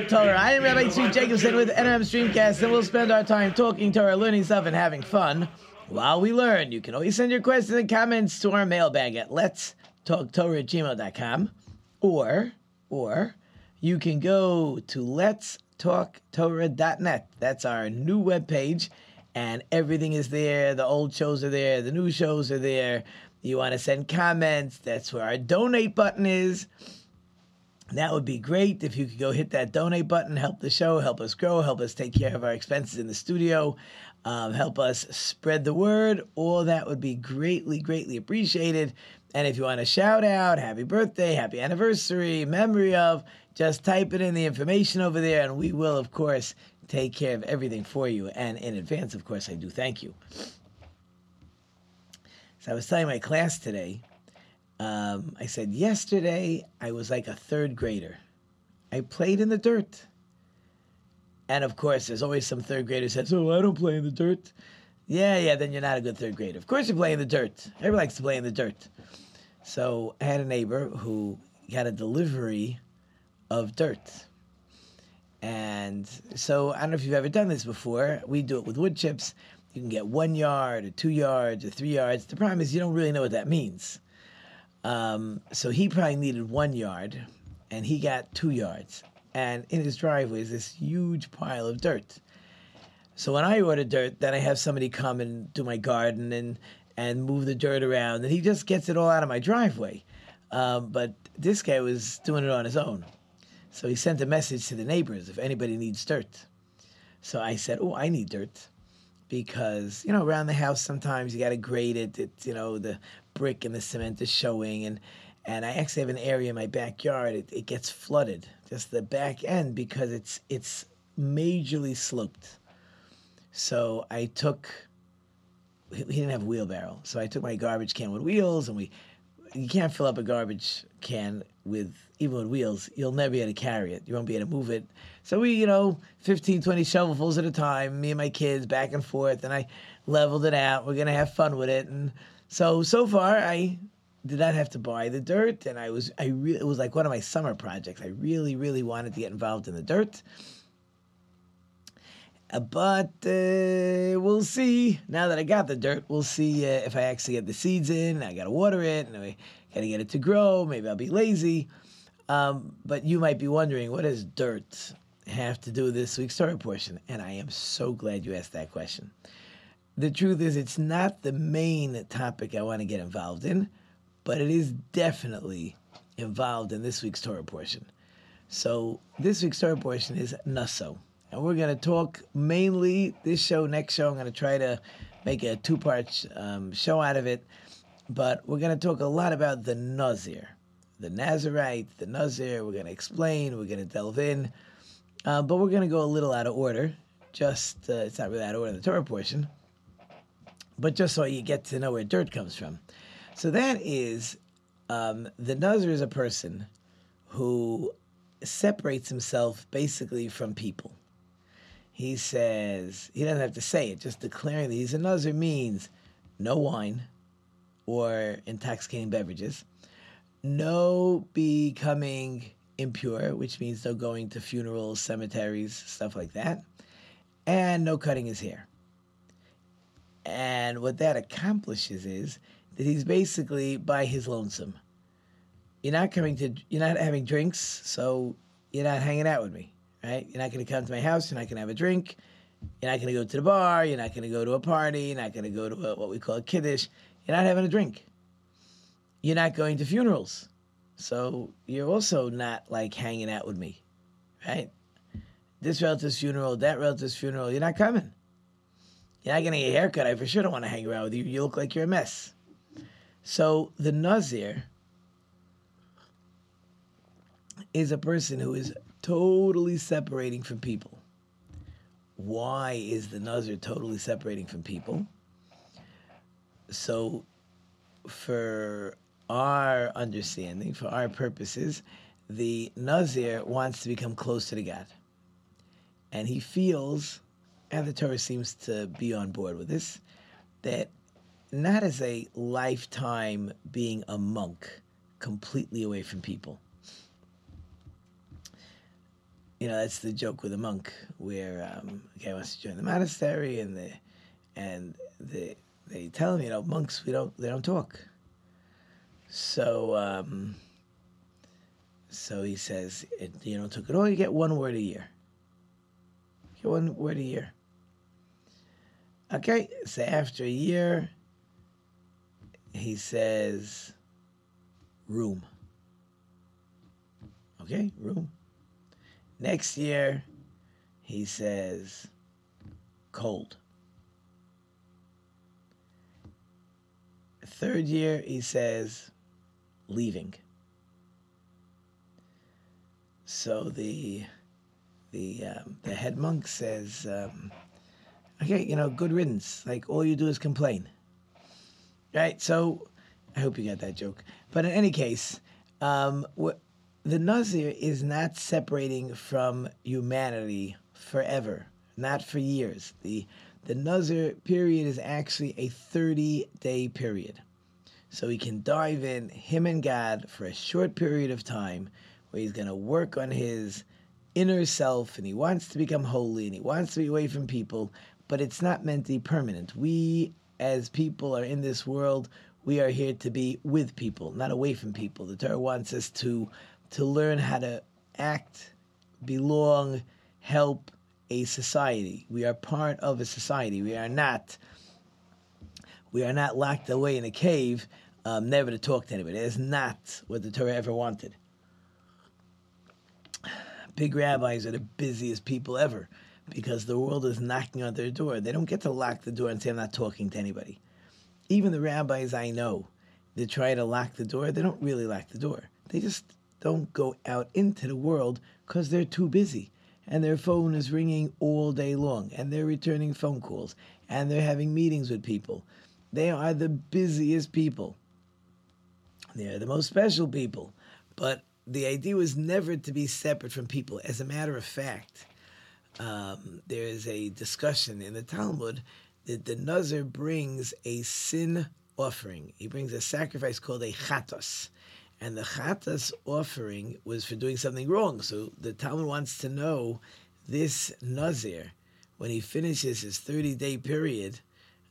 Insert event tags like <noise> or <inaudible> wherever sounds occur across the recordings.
talk Torah. I am Rabbi Tzvi Jacobson with NRM Streamcast, and we'll spend our time talking Torah, learning stuff, and having fun while we learn. You can always send your questions and comments to our mailbag at let's talk Torah gmail.com, or or you can go to let's talk Torah.net. That's our new webpage, and everything is there. The old shows are there, the new shows are there. You want to send comments, that's where our donate button is. That would be great if you could go hit that donate button, help the show, help us grow, help us take care of our expenses in the studio, um, help us spread the word. All that would be greatly, greatly appreciated. And if you want a shout out, happy birthday, happy anniversary, memory of, just type it in the information over there, and we will, of course, take care of everything for you. And in advance, of course, I do thank you. So I was telling my class today um, I said, yesterday I was like a third grader. I played in the dirt. And of course, there's always some third grader says, Oh, I don't play in the dirt. Yeah, yeah, then you're not a good third grader. Of course, you play in the dirt. Everybody likes to play in the dirt. So I had a neighbor who got a delivery of dirt. And so I don't know if you've ever done this before. We do it with wood chips. You can get one yard or two yards or three yards. The problem is you don't really know what that means. Um, so he probably needed one yard, and he got two yards. And in his driveway is this huge pile of dirt. So when I order dirt, then I have somebody come and do my garden and and move the dirt around, and he just gets it all out of my driveway. Um, but this guy was doing it on his own. So he sent a message to the neighbors if anybody needs dirt. So I said, "Oh, I need dirt." because you know around the house sometimes you got to grade it. It's you know the brick and the cement is showing, and and I actually have an area in my backyard. It, it gets flooded, just the back end because it's it's majorly sloped. So I took. He didn't have a wheelbarrow, so I took my garbage can with wheels, and we. You can't fill up a garbage can with even with wheels. You'll never be able to carry it. You won't be able to move it. So we, you know, 15, 20 shovelfuls at a time, me and my kids back and forth, and I leveled it out. We're gonna have fun with it, and so so far I did not have to buy the dirt, and I was I really it was like one of my summer projects. I really really wanted to get involved in the dirt. Uh, but uh, we'll see. Now that I got the dirt, we'll see uh, if I actually get the seeds in. I got to water it, and I got to get it to grow. Maybe I'll be lazy. Um, but you might be wondering, what does dirt have to do with this week's story portion? And I am so glad you asked that question. The truth is, it's not the main topic I want to get involved in, but it is definitely involved in this week's Torah portion. So this week's Torah portion is Naso. And we're going to talk mainly this show, next show. I'm going to try to make a two part um, show out of it. But we're going to talk a lot about the Nazir, the Nazarite, the Nazir. We're going to explain, we're going to delve in. Uh, but we're going to go a little out of order. Just, uh, it's not really out of order in the Torah portion, but just so you get to know where dirt comes from. So that is um, the Nazir is a person who separates himself basically from people. He says, he doesn't have to say it, just declaring that he's a Nazir means no wine or intoxicating beverages, no becoming impure, which means no going to funerals, cemeteries, stuff like that, and no cutting his hair. And what that accomplishes is that he's basically by his lonesome. You're not coming to, you're not having drinks, so you're not hanging out with me, right? You're not going to come to my house. You're not going to have a drink. You're not going to go to the bar. You're not going to go to a party. You're not going to go to a, what we call a kiddush. You're not having a drink. You're not going to funerals. So you're also not like hanging out with me, right? This relative's funeral, that relative's funeral, you're not coming. You're not getting a haircut. I for sure don't want to hang around with you. You look like you're a mess. So the Nazir is a person who is totally separating from people. Why is the Nazir totally separating from people? So, for our understanding, for our purposes, the Nazir wants to become closer to God. And he feels, and the Torah seems to be on board with this, that not as a lifetime being a monk completely away from people. You know, that's the joke with a monk, where um, a guy wants to join the monastery, and the and the they tell him, you know, monks we don't they don't talk. So um, so he says, you know, took it all. You get one word a year. You get one word a year. Okay, so after a year, he says, room. Okay, room. Next year, he says, cold. Third year, he says, leaving. So the the um, the head monk says, um, "Okay, you know, good riddance. Like all you do is complain." Right. So I hope you got that joke. But in any case, um, the Nazir is not separating from humanity forever, not for years. The the Nazir period is actually a 30 day period. So he can dive in, him and God, for a short period of time where he's going to work on his inner self and he wants to become holy and he wants to be away from people, but it's not meant to be permanent. We, as people, are in this world. We are here to be with people, not away from people. The Torah wants us to to learn how to act, belong, help a society. We are part of a society. We are not we are not locked away in a cave, um, never to talk to anybody. That is not what the Torah ever wanted big rabbis are the busiest people ever because the world is knocking on their door. They don't get to lock the door and say, I'm not talking to anybody. Even the rabbis I know that try to lock the door, they don't really lock the door. They just don't go out into the world because they're too busy. And their phone is ringing all day long, and they're returning phone calls, and they're having meetings with people. They are the busiest people. They're the most special people. But the idea was never to be separate from people. As a matter of fact, um, there is a discussion in the Talmud that the Nazir brings a sin offering. He brings a sacrifice called a chatos. And the chatos offering was for doing something wrong. So the Talmud wants to know this Nazir, when he finishes his 30 day period,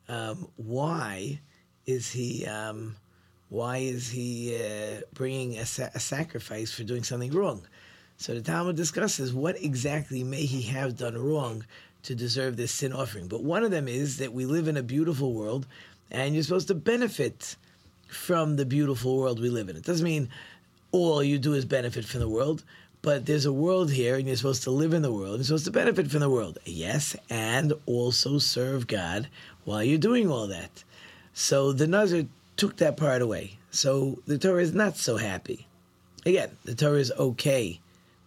um, why is he. Um, why is he uh, bringing a, sa- a, sacrifice for doing something wrong? So the Talmud discusses what exactly may he have done wrong to deserve this sin offering. But one of them is that we live in a beautiful world, and you're supposed to benefit from the beautiful world we live in. It doesn't mean all you do is benefit from the world, but there's a world here, and you're supposed to live in the world. You're supposed to benefit from the world, yes, and also serve God while you're doing all that. So the Nazir took that part away. So the Torah is not so happy. Again, the Torah is okay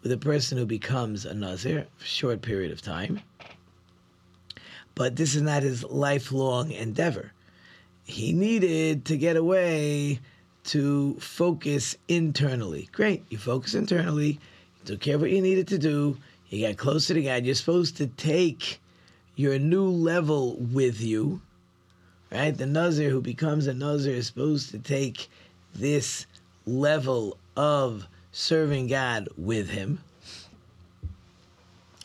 with a person who becomes a Nazir for a short period of time. But this is not his lifelong endeavor. He needed to get away to focus internally. Great, you focus internally, you took care of what you needed to do, you got closer to God. You're supposed to take your new level with you right? The Nazir who becomes a Nazir is supposed to take this level of serving God with him.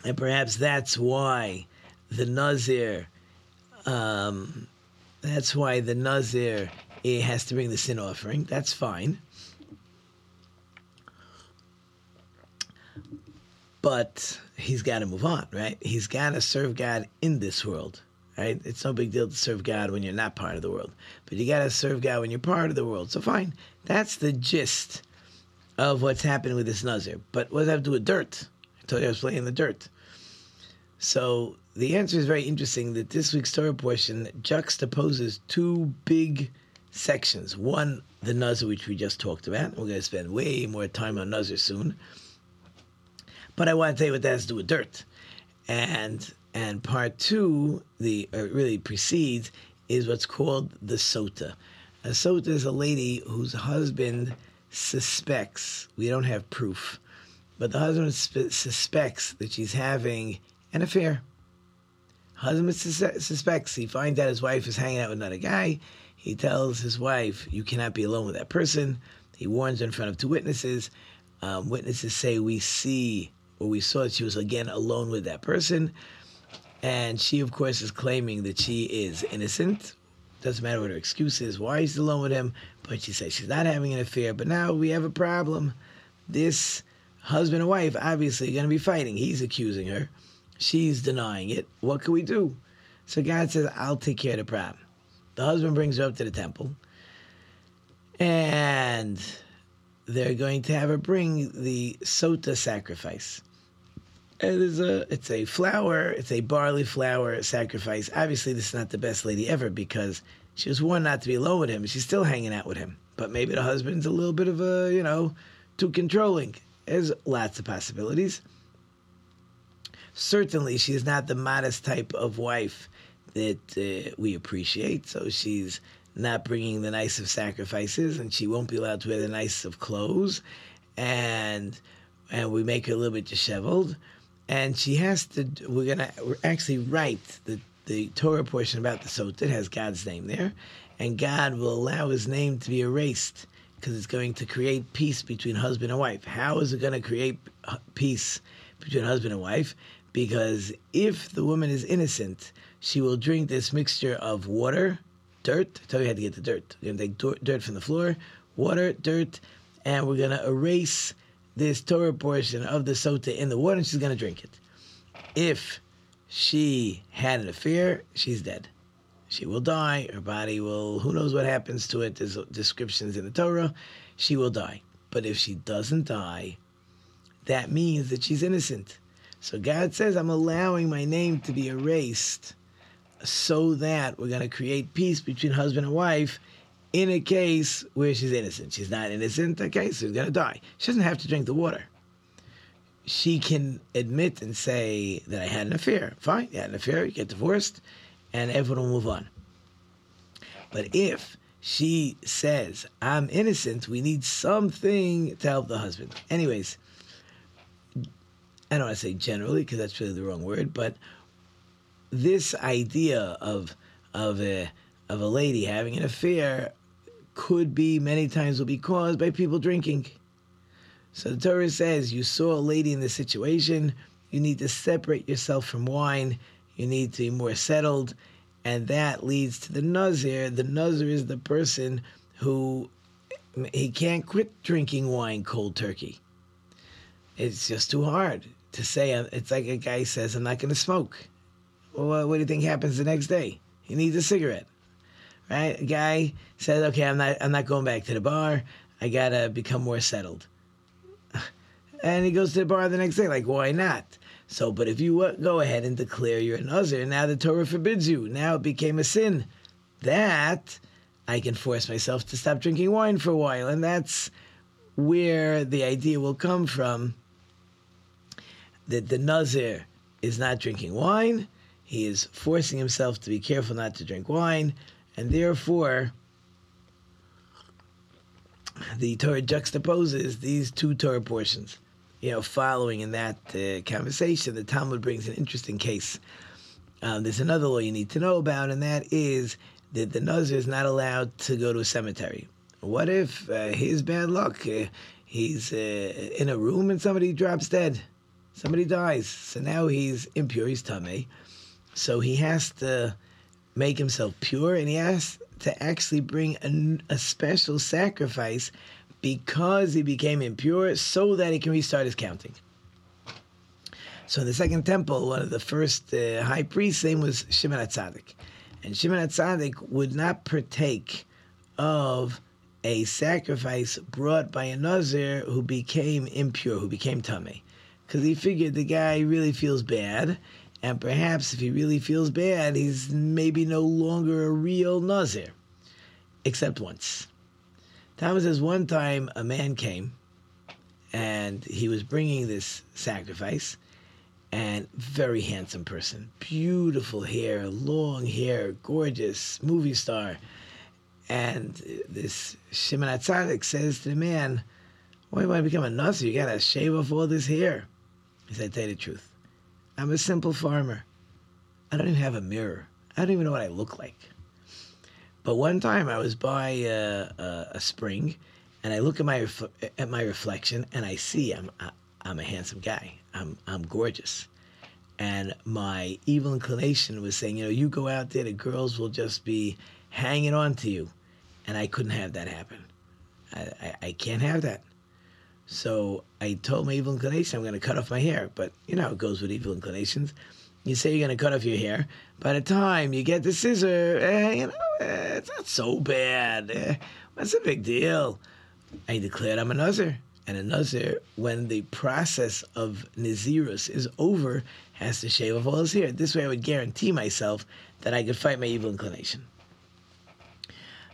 And perhaps that's why the Nazir, um, that's why the Nazir has to bring the sin offering. That's fine. But he's got to move on, right? He's got to serve God in this world right? It's no big deal to serve God when you're not part of the world, but you got to serve God when you're part of the world. So fine, that's the gist of what's happening with this Nazir. But what does that have to do with dirt? I told you I was playing in the dirt. So the answer is very interesting that this week's Torah portion juxtaposes two big sections. One, the Nazir, which we just talked about. We're going to spend way more time on Nazir soon. But I want to tell you what that has to do with dirt. And and part two, the uh, really precedes, is what's called the sota. A sota is a lady whose husband suspects. We don't have proof, but the husband sp- suspects that she's having an affair. Husband sus- suspects. He finds out his wife is hanging out with another guy. He tells his wife, "You cannot be alone with that person." He warns her in front of two witnesses. Um, witnesses say, "We see or we saw that she was again alone with that person." And she, of course, is claiming that she is innocent. Doesn't matter what her excuse is, why she's alone with him, but she says she's not having an affair. But now we have a problem. This husband and wife obviously are going to be fighting. He's accusing her, she's denying it. What can we do? So God says, I'll take care of the problem. The husband brings her up to the temple, and they're going to have her bring the sota sacrifice. It is a it's a flour, it's a barley flour sacrifice. Obviously, this is not the best lady ever because she was warned not to be alone with him. She's still hanging out with him, but maybe the husband's a little bit of a you know too controlling. There's lots of possibilities. Certainly, she's not the modest type of wife that uh, we appreciate. So she's not bringing the nice of sacrifices, and she won't be allowed to wear the nice of clothes, and and we make her a little bit disheveled and she has to. We're gonna actually write the the Torah portion about the sota. It has God's name there, and God will allow His name to be erased because it's going to create peace between husband and wife. How is it going to create peace between husband and wife? Because if the woman is innocent, she will drink this mixture of water, dirt. I tell you how to get the dirt. We're going to take dirt from the floor, water, dirt, and we're going to erase this Torah portion of the sota in the water and she's going to drink it. If she had an affair, she's dead. She will die. Her body will, who knows what happens to it. There's descriptions in the Torah. She will die. But if she doesn't die, that means that she's innocent. So God says, I'm allowing my name to be erased so that we're going to create peace between husband and wife in a case where she's innocent. She's not innocent, okay, so she's to die. She doesn't have to drink the water. She can admit and say that I had an affair. Fine, you had an affair, you get divorced, and everyone will move on. But if she says, I'm innocent, we need something to help the husband. Anyways, I don't want to say generally because that's really the wrong word, but this idea of of a of a lady having an affair could be many times will be caused by people drinking. So the Torah says you saw a lady in this situation, you need to separate yourself from wine, you need to be more settled, and that leads to the Nazir. The Nazir is the person who he can't quit drinking wine cold turkey. It's just too hard to say. Uh, it's like a guy says, I'm not going to smoke. Well, what do you think happens the next day? He needs a cigarette right? Guy says, "Okay, I'm not, I'm not going back to the bar. I gotta become more settled." <sighs> And he goes to the bar the next day, like, why not? So, but if you go ahead and declare you're a Nazir, now the Torah forbids you. Now it became a sin. That I can force myself to stop drinking wine for a while, and that's where the idea will come from. That the Nazir is not drinking wine. He is forcing himself to be careful not to drink wine and therefore, the Torah juxtaposes these two Torah portions. You know, following in that uh, conversation, the Talmud brings an interesting case. Um, there's another law you need to know about, and that is that the Nazir is not allowed to go to a cemetery. What if uh, his bad luck? Uh, he's uh, in a room and somebody drops dead, somebody dies. So now he's impure, he's tamei. So he has to make himself pure, and he has to actually bring a, a special sacrifice because he became impure so that he can restart his counting. So in the second temple, one of the first uh, high priests' name was Shimon HaTzadik. And Shimon HaTzadik would not partake of a sacrifice brought by a Nazir who became impure, who became tamei. Because he figured the guy really feels bad, and perhaps if he really feels bad, he's maybe no longer a real Nazir. Except once. Thomas says one time a man came and he was bringing this sacrifice. And very handsome person, beautiful hair, long hair, gorgeous movie star. And this Shimon HaTzadik says to the man, "Why you want to become a Nazir? You got to shave off all this hair." He said, "Tell you the truth, I'm a simple farmer. I don't even have a mirror. I don't even know what I look like." But one time I was by a, a, a spring, and I look at my at my reflection, and I see I'm I, I'm a handsome guy. I'm I'm gorgeous, and my evil inclination was saying, you know, you go out there, the girls will just be hanging on to you, and I couldn't have that happen. I I, I can't have that. So I told my evil inclination I'm going to cut off my hair, but you know how it goes with evil inclinations. You say you're going to cut off your hair. By the time you get the scissor, eh, you know, eh, it's not so bad. Eh, what's the big deal? I declared I'm a Nazir. And a Nazir, when the process of Nazirus is over, has to shave off all his hair. This way I would guarantee myself that I could fight my evil inclination.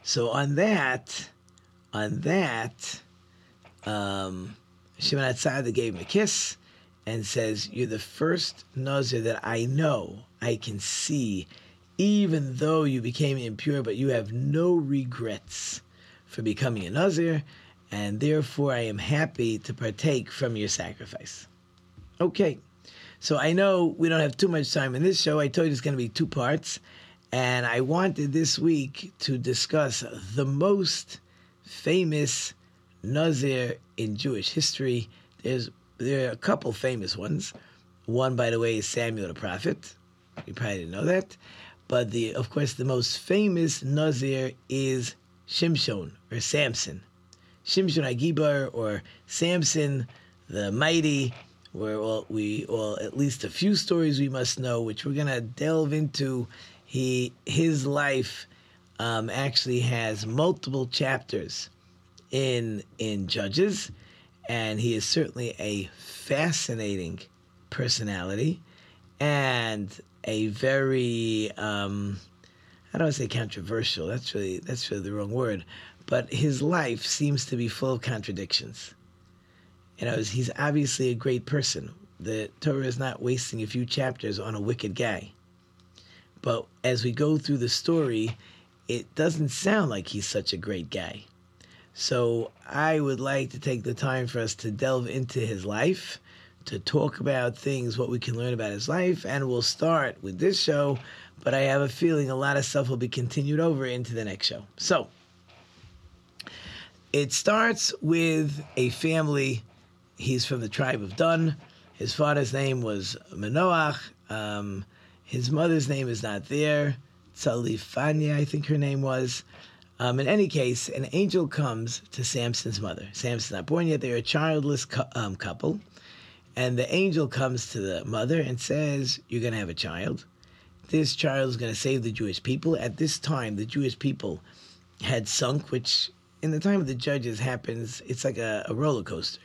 So on that, on that, um, Shimon HaTzadik gave him a kiss and says, You're the first Nazir that I know I can see, even though you became impure, but you have no regrets for becoming a Nazir, and therefore I am happy to partake from your sacrifice. Okay, so I know we don't have too much time in this show. I told you it's going to be two parts, and I wanted this week to discuss the most famous Nazir in Jewish history. There's there are a couple famous ones. One, by the way, is Samuel the prophet. You probably didn't know that. But the, of course, the most famous Nazir is Shimshon or Samson. Shimshon HaGibor or Samson the Mighty, where all, we, all at least a few stories we must know, which we're to delve into. He, his life um, actually has multiple chapters in in Judges and he is certainly a fascinating personality and a very um, I don't want to say controversial. That's really that's really the wrong word. But his life seems to be full of contradictions. You know, he's obviously a great person. The Torah is not wasting a few chapters on a wicked guy. But as we go through the story, it doesn't sound like he's such a great guy. So I would like to take the time for us to delve into his life, to talk about things, what we can learn about his life, and we'll start with this show. But I have a feeling a lot of stuff will be continued over into the next show. So it starts with a family. He's from the tribe of Dan. His father's name was Manoach. Um, his mother's name is not there. Tzalifania, I think her name was. Um, in any case, an angel comes to Samson's mother. Samson's not born yet. They're a childless cu- um, couple. And the angel comes to the mother and says, You're going to have a child. This child is going to save the Jewish people. At this time, the Jewish people had sunk, which in the time of the judges happens, it's like a, a roller coaster.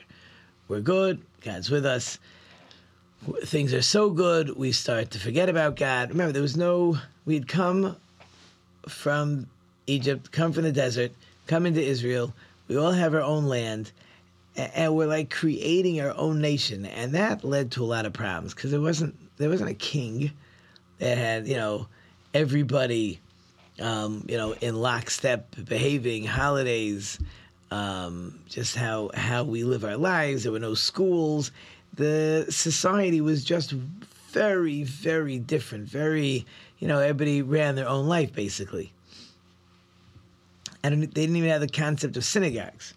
We're good, God's with us. Things are so good, we start to forget about God. Remember, there was no, we'd come from Egypt, come from the desert, come into Israel. We all have our own land, and we're like creating our own nation, and that led to a lot of problems because there wasn't there wasn't a king that had you know everybody um, you know in lockstep behaving, holidays, um, just how how we live our lives. There were no schools. The society was just very very different. Very you know everybody ran their own life basically and they didn't even have the concept of synagogues.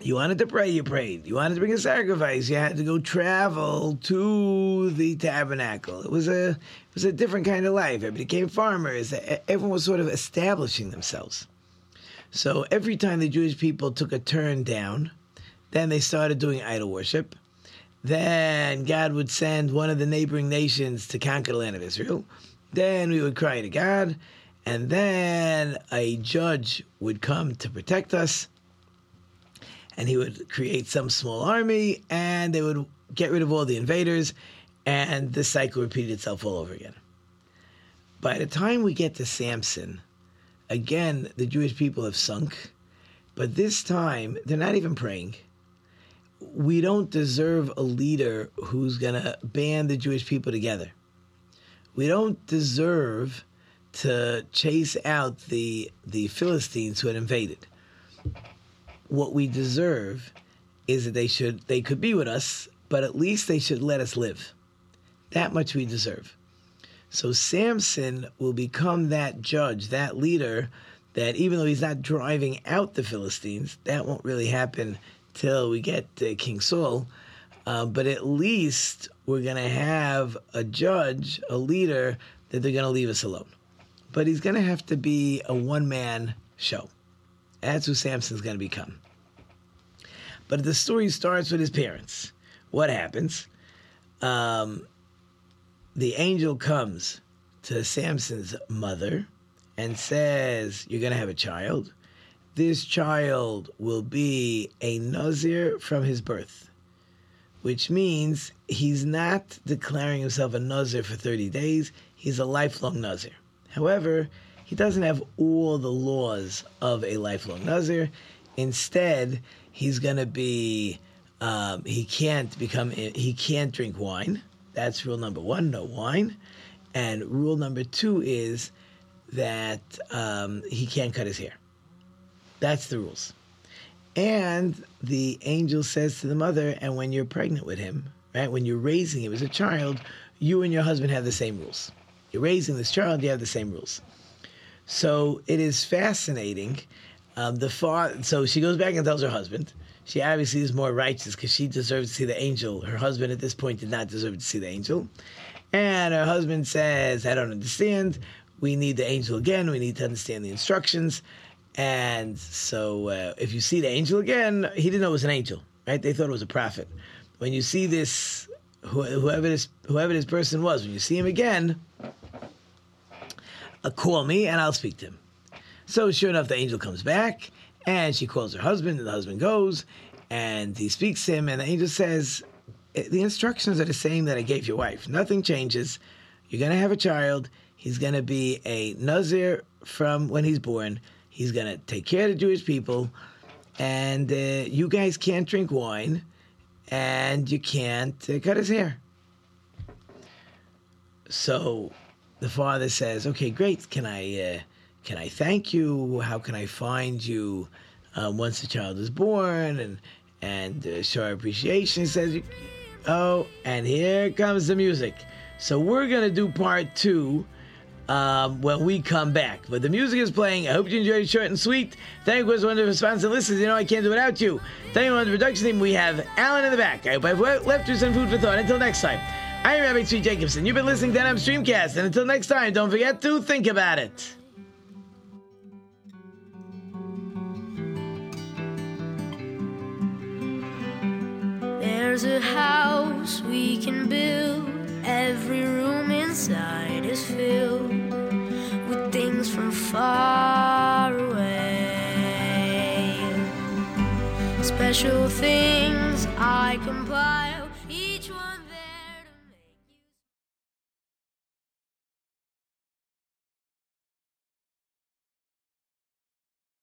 You wanted to pray, you prayed. You wanted to bring a sacrifice, you had to go travel to the tabernacle. It was a it was a different kind of life. Everybody became farmers. Everyone was sort of establishing themselves. So every time the Jewish people took a turn down, then they started doing idol worship. Then God would send one of the neighboring nations to conquer the land of Israel. Then we would cry to God, and then a judge would come to protect us, and he would create some small army, and they would get rid of all the invaders, and this cycle repeated itself all over again. By the time we get to Samson, again, the Jewish people have sunk. But this time, they're not even praying. We don't deserve a leader who's going to band the Jewish people together. We don't deserve to chase out the, the Philistines who had invaded. What we deserve is that they should they could be with us, but at least they should let us live. That much we deserve. So Samson will become that judge, that leader that even though he's not driving out the Philistines, that won't really happen till we get to King Saul. Uh, but at least we're going to have a judge, a leader that they're going to leave us alone. But he's going to have to be a one man show. That's who Samson's going to become. But the story starts with his parents. What happens? Um, the angel comes to Samson's mother and says, You're going to have a child. This child will be a Nazir from his birth, which means he's not declaring himself a Nazir for 30 days, he's a lifelong Nazir. However, he doesn't have all the laws of a lifelong Nazir. Instead, he's going to be, um, he can't become, he can't drink wine. That's rule number one, no wine. And rule number two is that um, he can't cut his hair. That's the rules. And the angel says to the mother, and when you're pregnant with him, right, when you're raising him as a child, you and your husband have the same rules. Raising this child, you have the same rules. So it is fascinating. Um, the so she goes back and tells her husband. She obviously is more righteous because she deserves to see the angel. Her husband at this point did not deserve to see the angel. And her husband says, I don't understand we need the angel again. We need to understand the instructions. And so, uh, if you see the angel again, he didn't know it was an angel, right? They thought it was a prophet. When you see this, whoever this whoever this person was, when you see him again, call me and I'll speak to him. So, sure enough, the angel comes back and she calls her husband, and the husband goes and he speaks to him, and the angel says, "The instructions are the same that I gave your wife. Nothing changes. You're going to have a child." He's going to be a Nazir from when he's born. He's going to take care of the Jewish people. And uh, you guys can't drink wine and you can't uh, cut his hair. So the father says, "Okay, great. Can I uh, can I thank you? How can I find you uh, once the child is born and and uh, show our appreciation?" He says, "Oh, and here comes the music." So we're gonna do part two um, when we come back. But the music is playing. I hope you enjoyed it short and sweet. Thank you, course, one of the sponsors listeners. You know I can't do without you. Thank you, on the production team. We have Alan in the back. I hope I've left you some food for thought. Until next time, I'm Rabbi Tzvi Jacobson. You've been listening to NM Streamcast. And until next time, don't forget to think about it. There's a house we can build Every room inside is filled with things from far away. Special things I compile.